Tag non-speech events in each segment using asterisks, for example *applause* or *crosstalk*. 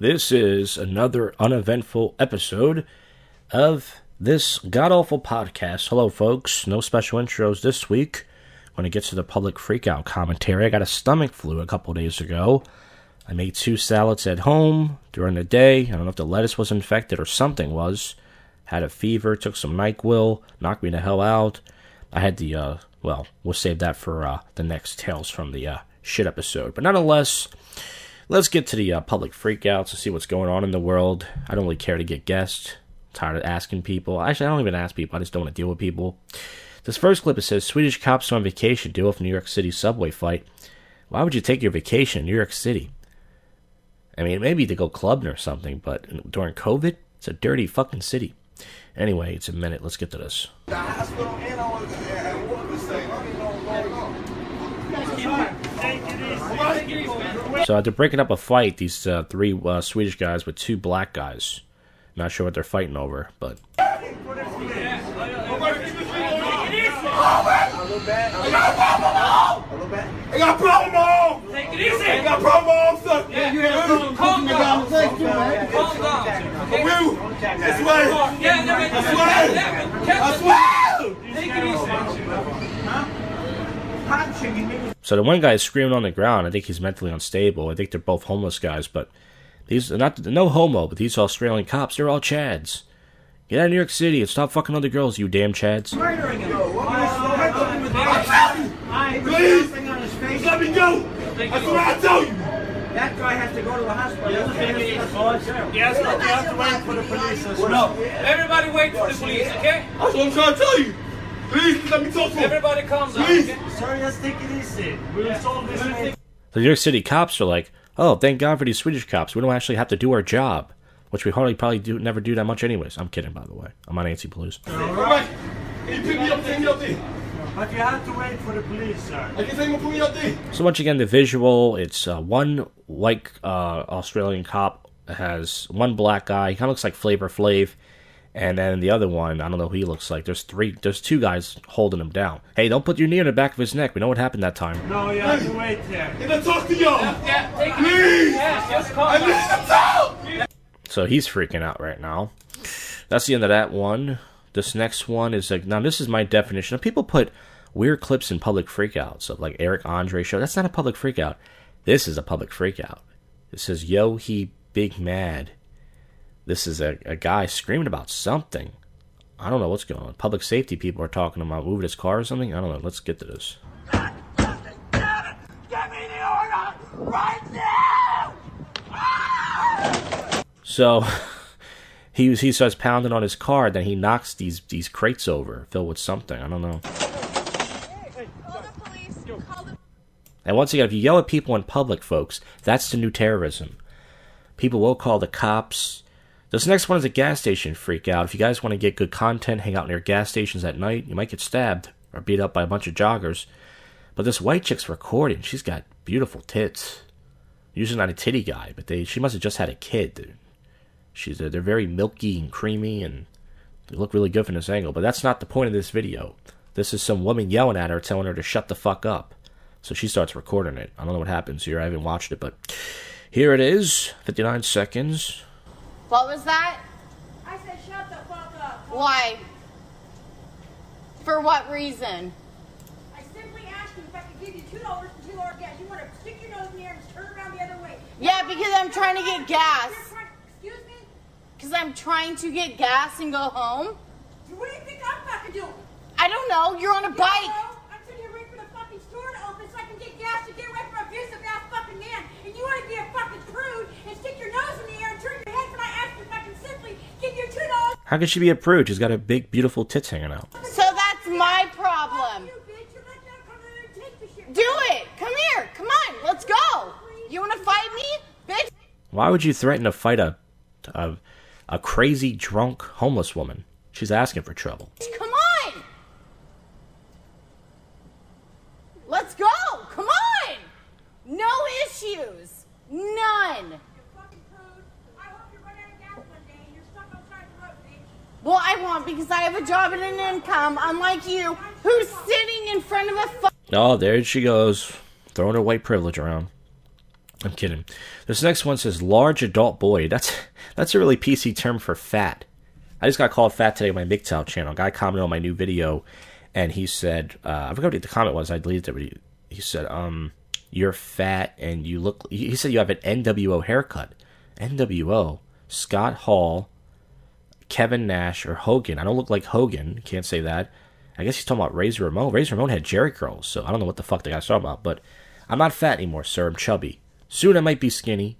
This is another uneventful episode of this god awful podcast. Hello, folks. No special intros this week. When it gets to the public freakout commentary, I got a stomach flu a couple days ago. I made two salads at home during the day. I don't know if the lettuce was infected or something was. Had a fever, took some NyQuil, knocked me the hell out. I had the, uh, well, we'll save that for uh, the next Tales from the uh, Shit episode. But nonetheless, let's get to the uh, public freakouts to see what's going on in the world. I don't really care to get guests. I'm tired of asking people. Actually, I don't even ask people. I just don't want to deal with people. This first clip it says Swedish cops on vacation deal with New York City subway fight. Why would you take your vacation in New York City? I mean, maybe to go clubbing or something, but during COVID, it's a dirty fucking city. Anyway, it's a minute. Let's get to this. So after breaking up a fight, these uh, three uh, Swedish guys with two black guys. Not sure what they're fighting over, but I got a problem, mom. Take it easy. I got a problem, mom, son. Yeah, you have some calm down. Calm down. Okay? Will, I swear. Yeah, no, wait, I swear. yeah, I yeah, swear. Take it easy. So the one guy is screaming on the ground. I think he's mentally unstable. I think they're both homeless guys, but these are not no homo, but these Australian cops, they're all Chads. Get out of New York City and stop fucking other girls, you damn Chads. Murdering him. Please, let me go. That's what I tell you. That guy has to go to the hospital. Yes, look, you have to wait for the police. No, everybody wait for the police, okay? That's what I'm trying to tell you. Please, let me talk to him. Everybody calm down. Please. okay? Sir, let's take it easy. We'll solve this. The New York City cops are like, oh, thank God for these Swedish cops. We don't actually have to do our job, which we hardly probably do never do that much anyways. I'm kidding, by the way. I'm on Nancy Blues. All right. Can you pick me up, take me up there? But you have to wait for the police, sir. I can take him and put me up. So once again, the visual, it's uh, one white uh, Australian cop has one black guy. He kind of looks like Flavor Flav. And then the other one, I don't know who he looks like. There's three, there's two guys holding him down. Hey, don't put your knee on the back of his neck. We know what happened that time. No, you have to wait there. Can I talk to y'all? Yeah, take it Please. easy. Yes, just I need down. to talk. So he's freaking out right now. That's the end of that one. This next one is like now. This is my definition. People put weird clips in public freakouts of like Eric Andre show. That's not a public freakout. This is a public freakout. It says yo he big mad. This is a, a guy screaming about something. I don't know what's going on. Public safety people are talking about moving his car or something. I don't know. Let's get to this. So *laughs* he he starts pounding on his car. Then he knocks these these crates over, filled with something. I don't know. And once again, if you yell at people in public, folks, that's the new terrorism. People will call the cops. This next one is a gas station freak out. If you guys want to get good content, hang out near gas stations at night, you might get stabbed or beat up by a bunch of joggers. But this white chick's recording. She's got beautiful tits. Usually not a titty guy, but they she must have just had a kid. They're very milky and creamy, and they look really good from this angle. But that's not the point of this video. This is some woman yelling at her, telling her to shut the fuck up. So she starts recording it. I don't know what happens here. I haven't watched it, but here it is. 59 seconds. What was that? I said shut the fuck up. Why? For what reason? I simply asked you if I could give you two dollars for two dollars gas. You want to stick your nose in the air and turn around the other way. Yeah, because I'm trying to get gas. Excuse me? Because I'm trying to get gas and go home. What do you think I'm fucking doing? I don't know. You're on a bike. Hello? I'm sitting here waiting for the fucking store to open so I can get gas to get away from an abusive ass fucking man. And you want to be a fucking prude and stick your nose in the air and turn your head when I ask you if I can simply give you two dollars. How could she be a prude? She's got a big, beautiful tits hanging out. So that's my problem. You bitch, you let them come in and take the shit. Do it. Come here. Come on. Let's go. You want to fight me? Bitch. Why would you threaten to fight a, a, a crazy, drunk, homeless woman? She's asking for trouble. Come on. Let's go. Come on. No issues. None. You fucking prude. I hope you run out of gas one day and you're stuck on the side of the road, bitch. Well, I won't because I have a job and an income, unlike you, who's sitting in front of a fu- Oh, there she goes, throwing her white privilege around. I'm kidding. This next one says large adult boy. That's that's a really PC term for fat. I just got called fat today on my MGTOW channel. A guy commented on my new video, and he said, uh, I forgot what the comment was. I deleted it. But he, he said, um, "You're fat and you look." He said you have an NWO haircut. NWO. Scott Hall, Kevin Nash, or Hogan. I don't look like Hogan. Can't say that. I guess he's talking about Razor Ramon. Razor Ramon had Jerry curls, so I don't know what the fuck the guy's talking about. But I'm not fat anymore, sir. I'm chubby. Soon I might be skinny,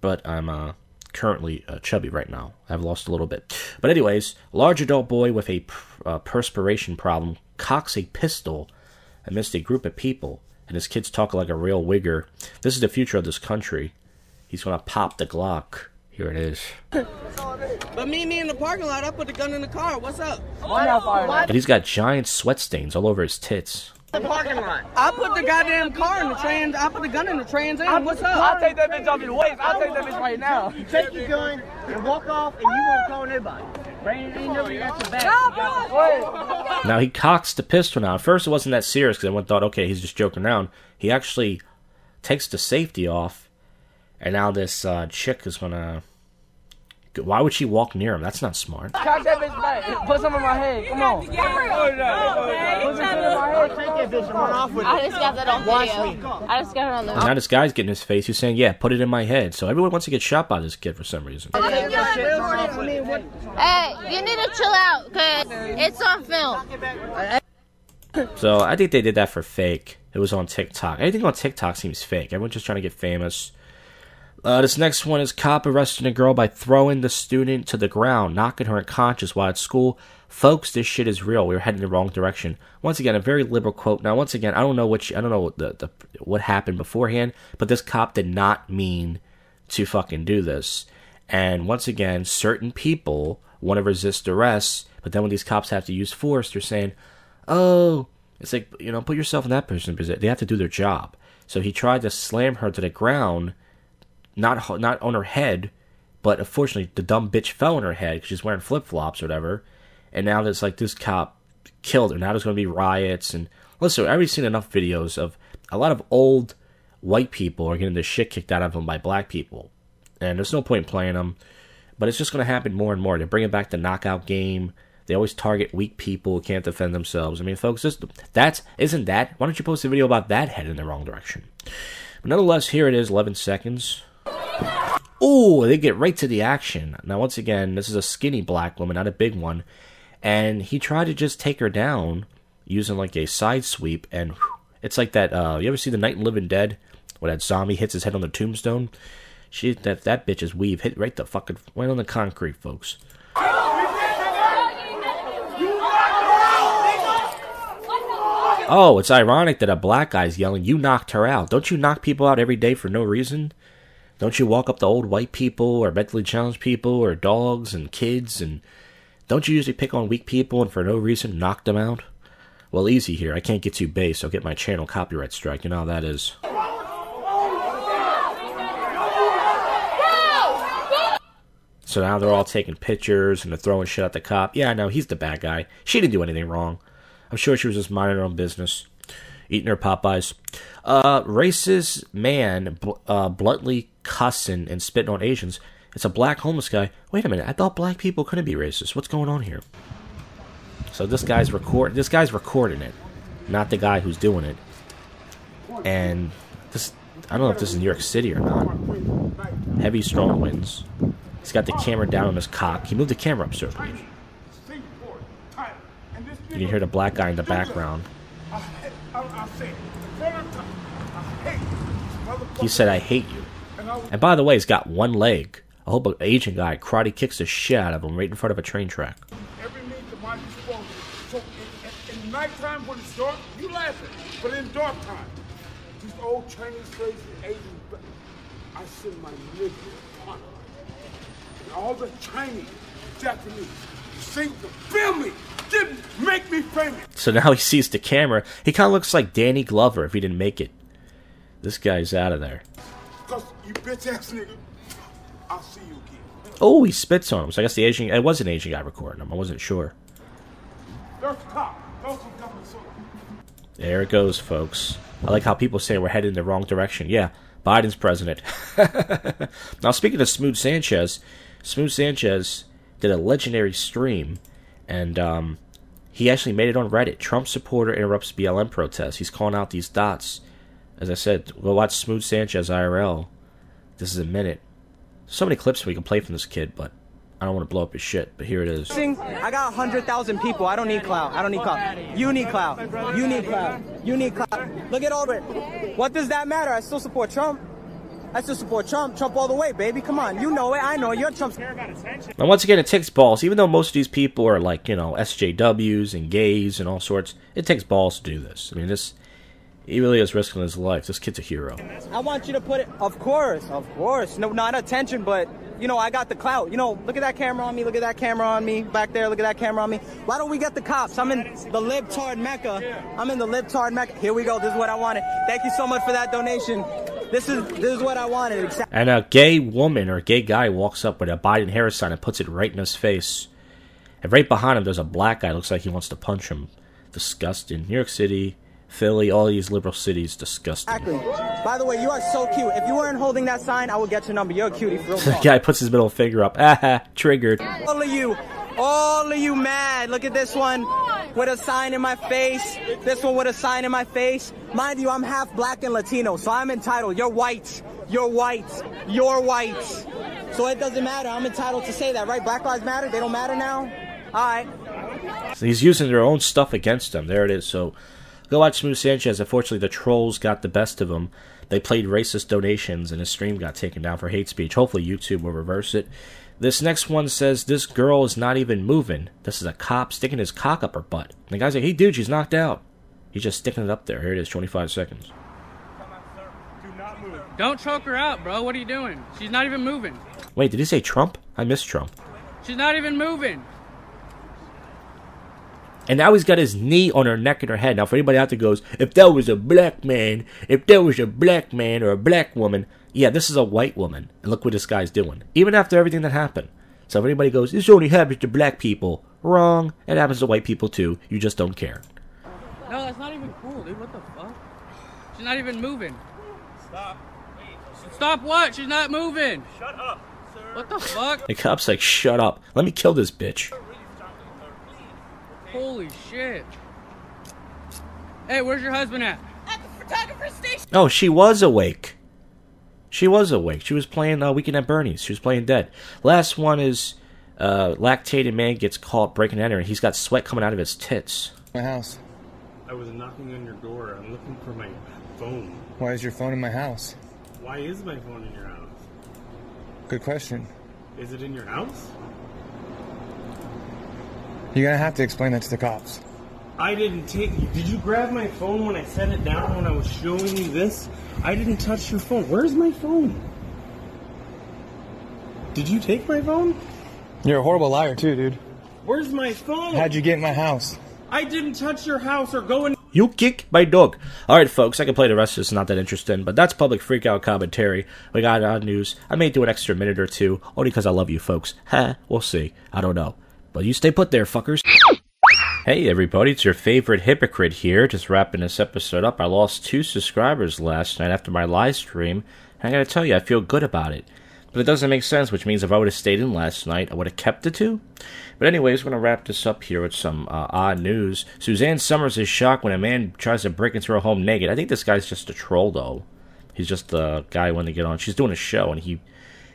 but I'm uh, currently uh, chubby right now. I've lost a little bit. But anyways, large adult boy with a uh, perspiration problem cocks a pistol amidst a group of people, and his kids talk like a real wigger. This is the future of this country. He's gonna pop the Glock. Here it is. But meet me in the parking lot. I put the gun in the car. What's up? And he's got giant sweat stains all over his tits. The parking lot. I put the goddamn car in the trans. I put the gun in the trans am. What's up? I'll take that bitch off your waist. I'll take that bitch right now. Take your gun and walk off, and you won't call anybody. Nobody got your back. Now he cocks the pistol now. At first it wasn't that serious because everyone thought, okay, he's just joking around. He actually takes the safety off, and now this uh, chick is gonna. Why would she walk near him? That's not smart. Cock that bitch back. Put some in my head. Come on. Put some in my head. Take that bitch and run off with I just got that on video. I just got it on the And now this guy's getting his face. He's saying, "Yeah, put it in my head." So everyone wants to get shot by this kid for some reason. Hey, you need to chill out, cause it's on film. So I think they did that for fake. It was on TikTok. Anything on TikTok seems fake. Everyone's just trying to get famous. Uh, this next one is cop arresting a girl by throwing the student to the ground, knocking her unconscious while at school. Folks, this shit is real. We are heading the wrong direction. Once again, a very liberal quote. Now, once again, I don't know which I don't know what the, the what happened beforehand, but this cop did not mean to fucking do this. And once again, certain people want to resist arrest, but then when these cops have to use force, they're saying, "Oh, it's like you know, put yourself in that person's position. They have to do their job." So he tried to slam her to the ground, not not on her head, but unfortunately the dumb bitch fell on her head because she's wearing flip flops or whatever. And now it's like this cop killed her. Now there's going to be riots and listen. I've already seen enough videos of a lot of old white people are getting the shit kicked out of them by black people, and there's no point in playing them. But it's just going to happen more and more. They're bringing back the knockout game. They always target weak people who can't defend themselves. I mean, folks, this, that's isn't that? Why don't you post a video about that heading in the wrong direction? But nonetheless, here it is, 11 seconds. Oh, they get right to the action. Now, once again, this is a skinny black woman, not a big one. And he tried to just take her down using like a side sweep. And whew, it's like that. Uh, you ever see The Night and Living Dead? Where that zombie hits his head on the tombstone? She that that bitch's weave hit right the fucking right on the concrete, folks. Oh, it's ironic that a black guy's yelling, You knocked her out. Don't you knock people out every day for no reason? Don't you walk up to old white people or mentally challenged people or dogs and kids and don't you usually pick on weak people and for no reason knock them out? Well, easy here. I can't get too base. I'll get my channel copyright strike. You know how that is. So now they're all taking pictures and they're throwing shit at the cop. Yeah, I know, he's the bad guy. She didn't do anything wrong. I'm sure she was just minding her own business, eating her Popeyes. Uh, racist man bl- uh, bluntly cussing and spitting on Asians. It's a black homeless guy. Wait a minute, I thought black people couldn't be racist. What's going on here? So this guy's record. This guy's recording it, not the guy who's doing it. And this, I don't know if this is New York City or not. Heavy, strong winds. He's got the camera down on his cock. He moved the camera up, certainly. You can hear the black guy in the background. He said, I hate you. And by the way, he's got one leg. I hope an Asian guy karate kicks the shit out of him right in front of a train track. Every means at my disposal. So in, in, in nighttime when it's dark, you laughing. But in dark time, these old Chinese Asians, but I send my niggas on. And all the Chinese, Japanese, sing to film me, didn't make me famous. So now he sees the camera. He kind of looks like Danny Glover if he didn't make it. This guy's out of there. You bitch ass nigga, I'll see you again. Oh, he spits on him. So I guess the Asian, it was an Asian guy recording him. I wasn't sure. There's a cop. Those who come and so. There it goes, folks. I like how people say we're headed in the wrong direction. Yeah, Biden's president. *laughs* now, speaking of Smooth Sanchez, Smooth Sanchez did a legendary stream, and um, he actually made it on Reddit. Trump supporter interrupts BLM protest. He's calling out these dots. As I said, go watch Smooth Sanchez IRL. This is a minute. So many clips we can play from this kid, but I don't want to blow up his shit. But here it is. I got 100,000 people. I don't need clout. I don't need clout. You need clout. You need clout. You need clout. Look at over. What does that matter? I still support Trump. I still support Trump. Trump all the way, baby. Come on. You know it. I know it. You're Trump's. Now, once again, it takes balls. Even though most of these people are like, you know, SJWs and gays and all sorts, it takes balls to do this. I mean, this, he really is risking his life. This kid's a hero. I want you to put it. Of course. Of course. No, not attention, but. You know, I got the clout. You know, look at that camera on me. Look at that camera on me back there. Look at that camera on me. Why don't we get the cops? I'm in the libtard mecca. I'm in the libtard mecca. Here we go. This is what I wanted. Thank you so much for that donation. This is this is what I wanted. Exactly. And a gay woman or a gay guy walks up with a Biden Harris sign and puts it right in his face. And right behind him, there's a black guy. Looks like he wants to punch him. Disgusting. New York City, Philly, all these liberal cities, disgusting. By the way, you are so cute. If you weren't holding that sign, I would get your number. You're a cutie for real. *laughs* the guy puts his middle finger up. Ah, triggered. All of you, all of you mad. Look at this one with a sign in my face. This one with a sign in my face. Mind you, I'm half black and Latino, so I'm entitled. You're white. You're white. You're white. So it doesn't matter. I'm entitled to say that, right? Black lives matter. They don't matter now. All right. So he's using their own stuff against them. There it is. So go watch Smooth Sanchez. Unfortunately, the trolls got the best of him. They played racist donations, and his stream got taken down for hate speech. Hopefully, YouTube will reverse it. This next one says this girl is not even moving. This is a cop sticking his cock up her butt. And the guy's like, "Hey, dude, she's knocked out." He's just sticking it up there. Here it is, 25 seconds. Don't choke her out, bro. What are you doing? She's not even moving. Wait, did he say Trump? I missed Trump. She's not even moving. And now he's got his knee on her neck and her head. Now, for anybody out there goes, if that was a black man, if that was a black man or a black woman, yeah, this is a white woman. And look what this guy's doing. Even after everything that happened. So if anybody goes, this only happens to black people, wrong. It happens to white people too. You just don't care. No, that's not even cool, dude. What the fuck? She's not even moving. Stop. Stop what? She's not moving. Shut up, sir. What the fuck? The cop's like, shut up. Let me kill this bitch. Holy shit. Hey, where's your husband at? At the photographer station. Oh, she was awake. She was awake. She was playing uh, Weekend at Bernie's. She was playing dead. Last one is uh, lactated man gets caught breaking and entering. He's got sweat coming out of his tits. My house. I was knocking on your door. I'm looking for my phone. Why is your phone in my house? Why is my phone in your house? Good question. Is it in your house? You're gonna have to explain that to the cops. I didn't take. Did you grab my phone when I set it down when I was showing you this? I didn't touch your phone. Where's my phone? Did you take my phone? You're a horrible liar too, dude. Where's my phone? How'd you get in my house? I didn't touch your house or go in. You kick my dog. All right, folks, I can play the rest of this. Not that interesting, but that's public freakout commentary. We got uh, news. I may do an extra minute or two, only because I love you, folks. Ha, *laughs* we'll see. I don't know, but you stay put there, fuckers. Hey everybody, it's your favorite hypocrite here. Just wrapping this episode up. I lost two subscribers last night after my live stream, and I gotta tell you, I feel good about it. But it doesn't make sense, which means if I would have stayed in last night, I would have kept the two. But anyways, we're gonna wrap this up here with some uh, odd news. Suzanne Somers is shocked when a man tries to break into her home naked. I think this guy's just a troll, though. He's just the guy when to get on. She's doing a show, and he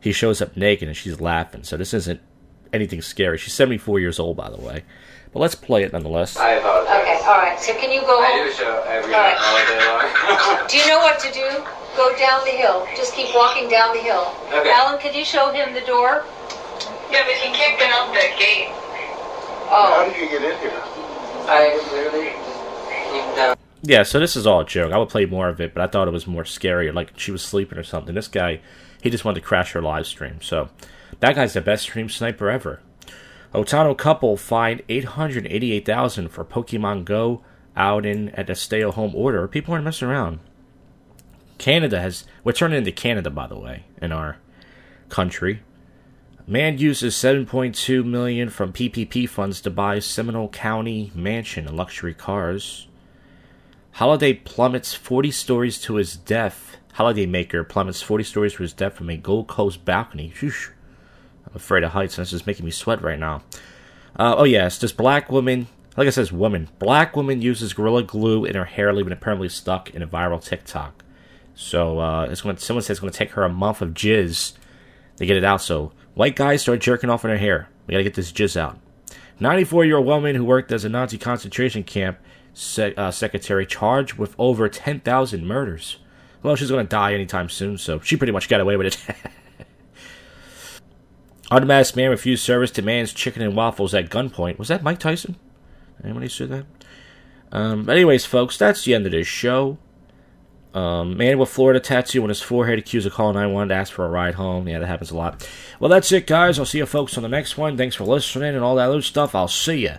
he shows up naked, and she's laughing. So this isn't anything scary. She's 74 years old, by the way. But let's play it nonetheless. I apologize. Okay, all right. So can you go I do a show every All right. all day long. *laughs* Do you know what to do? Go down the hill. Just keep walking down the hill. Okay. Alan, could you show him the door? Yeah, but he can't get out that gate. Oh. How did you get in here? I literally just came down. Yeah, so this is all a joke. I would play more of it, but I thought it was more scary, like she was sleeping or something. This guy, he just wanted to crash her live stream. So that guy's the best stream sniper ever. Otano couple fined eight hundred eighty-eight thousand for Pokemon Go out in at a stay-at-home order. People aren't messing around. Canada has we're turning into Canada, by the way, in our country. Man uses 7.2 million from PPP funds to buy Seminole County mansion and luxury cars. Holiday plummets 40 stories to his death holiday maker plummets 40 stories to his death from a Gold Coast balcony. Shoosh. I'm afraid of heights, and this is making me sweat right now. Uh, oh, yes, this black woman, like I says, woman. Black woman uses Gorilla Glue in her hair, leaving it permanently stuck in a viral TikTok. So, uh, it's going someone says it's going to take her a month of jizz to get it out. So, white guys start jerking off in her hair. We got to get this jizz out. 94 year old woman who worked as a Nazi concentration camp se- uh, secretary charged with over 10,000 murders. Well, she's going to die anytime soon, so she pretty much got away with it. *laughs* Unmasked man refused service to man's chicken and waffles at gunpoint. Was that Mike Tyson? Anybody see that? Um, anyways, folks, that's the end of this show. Um, man with Florida tattoo on his forehead accused of calling 911 to ask for a ride home. Yeah, that happens a lot. Well, that's it, guys. I'll see you folks on the next one. Thanks for listening and all that other stuff. I'll see you.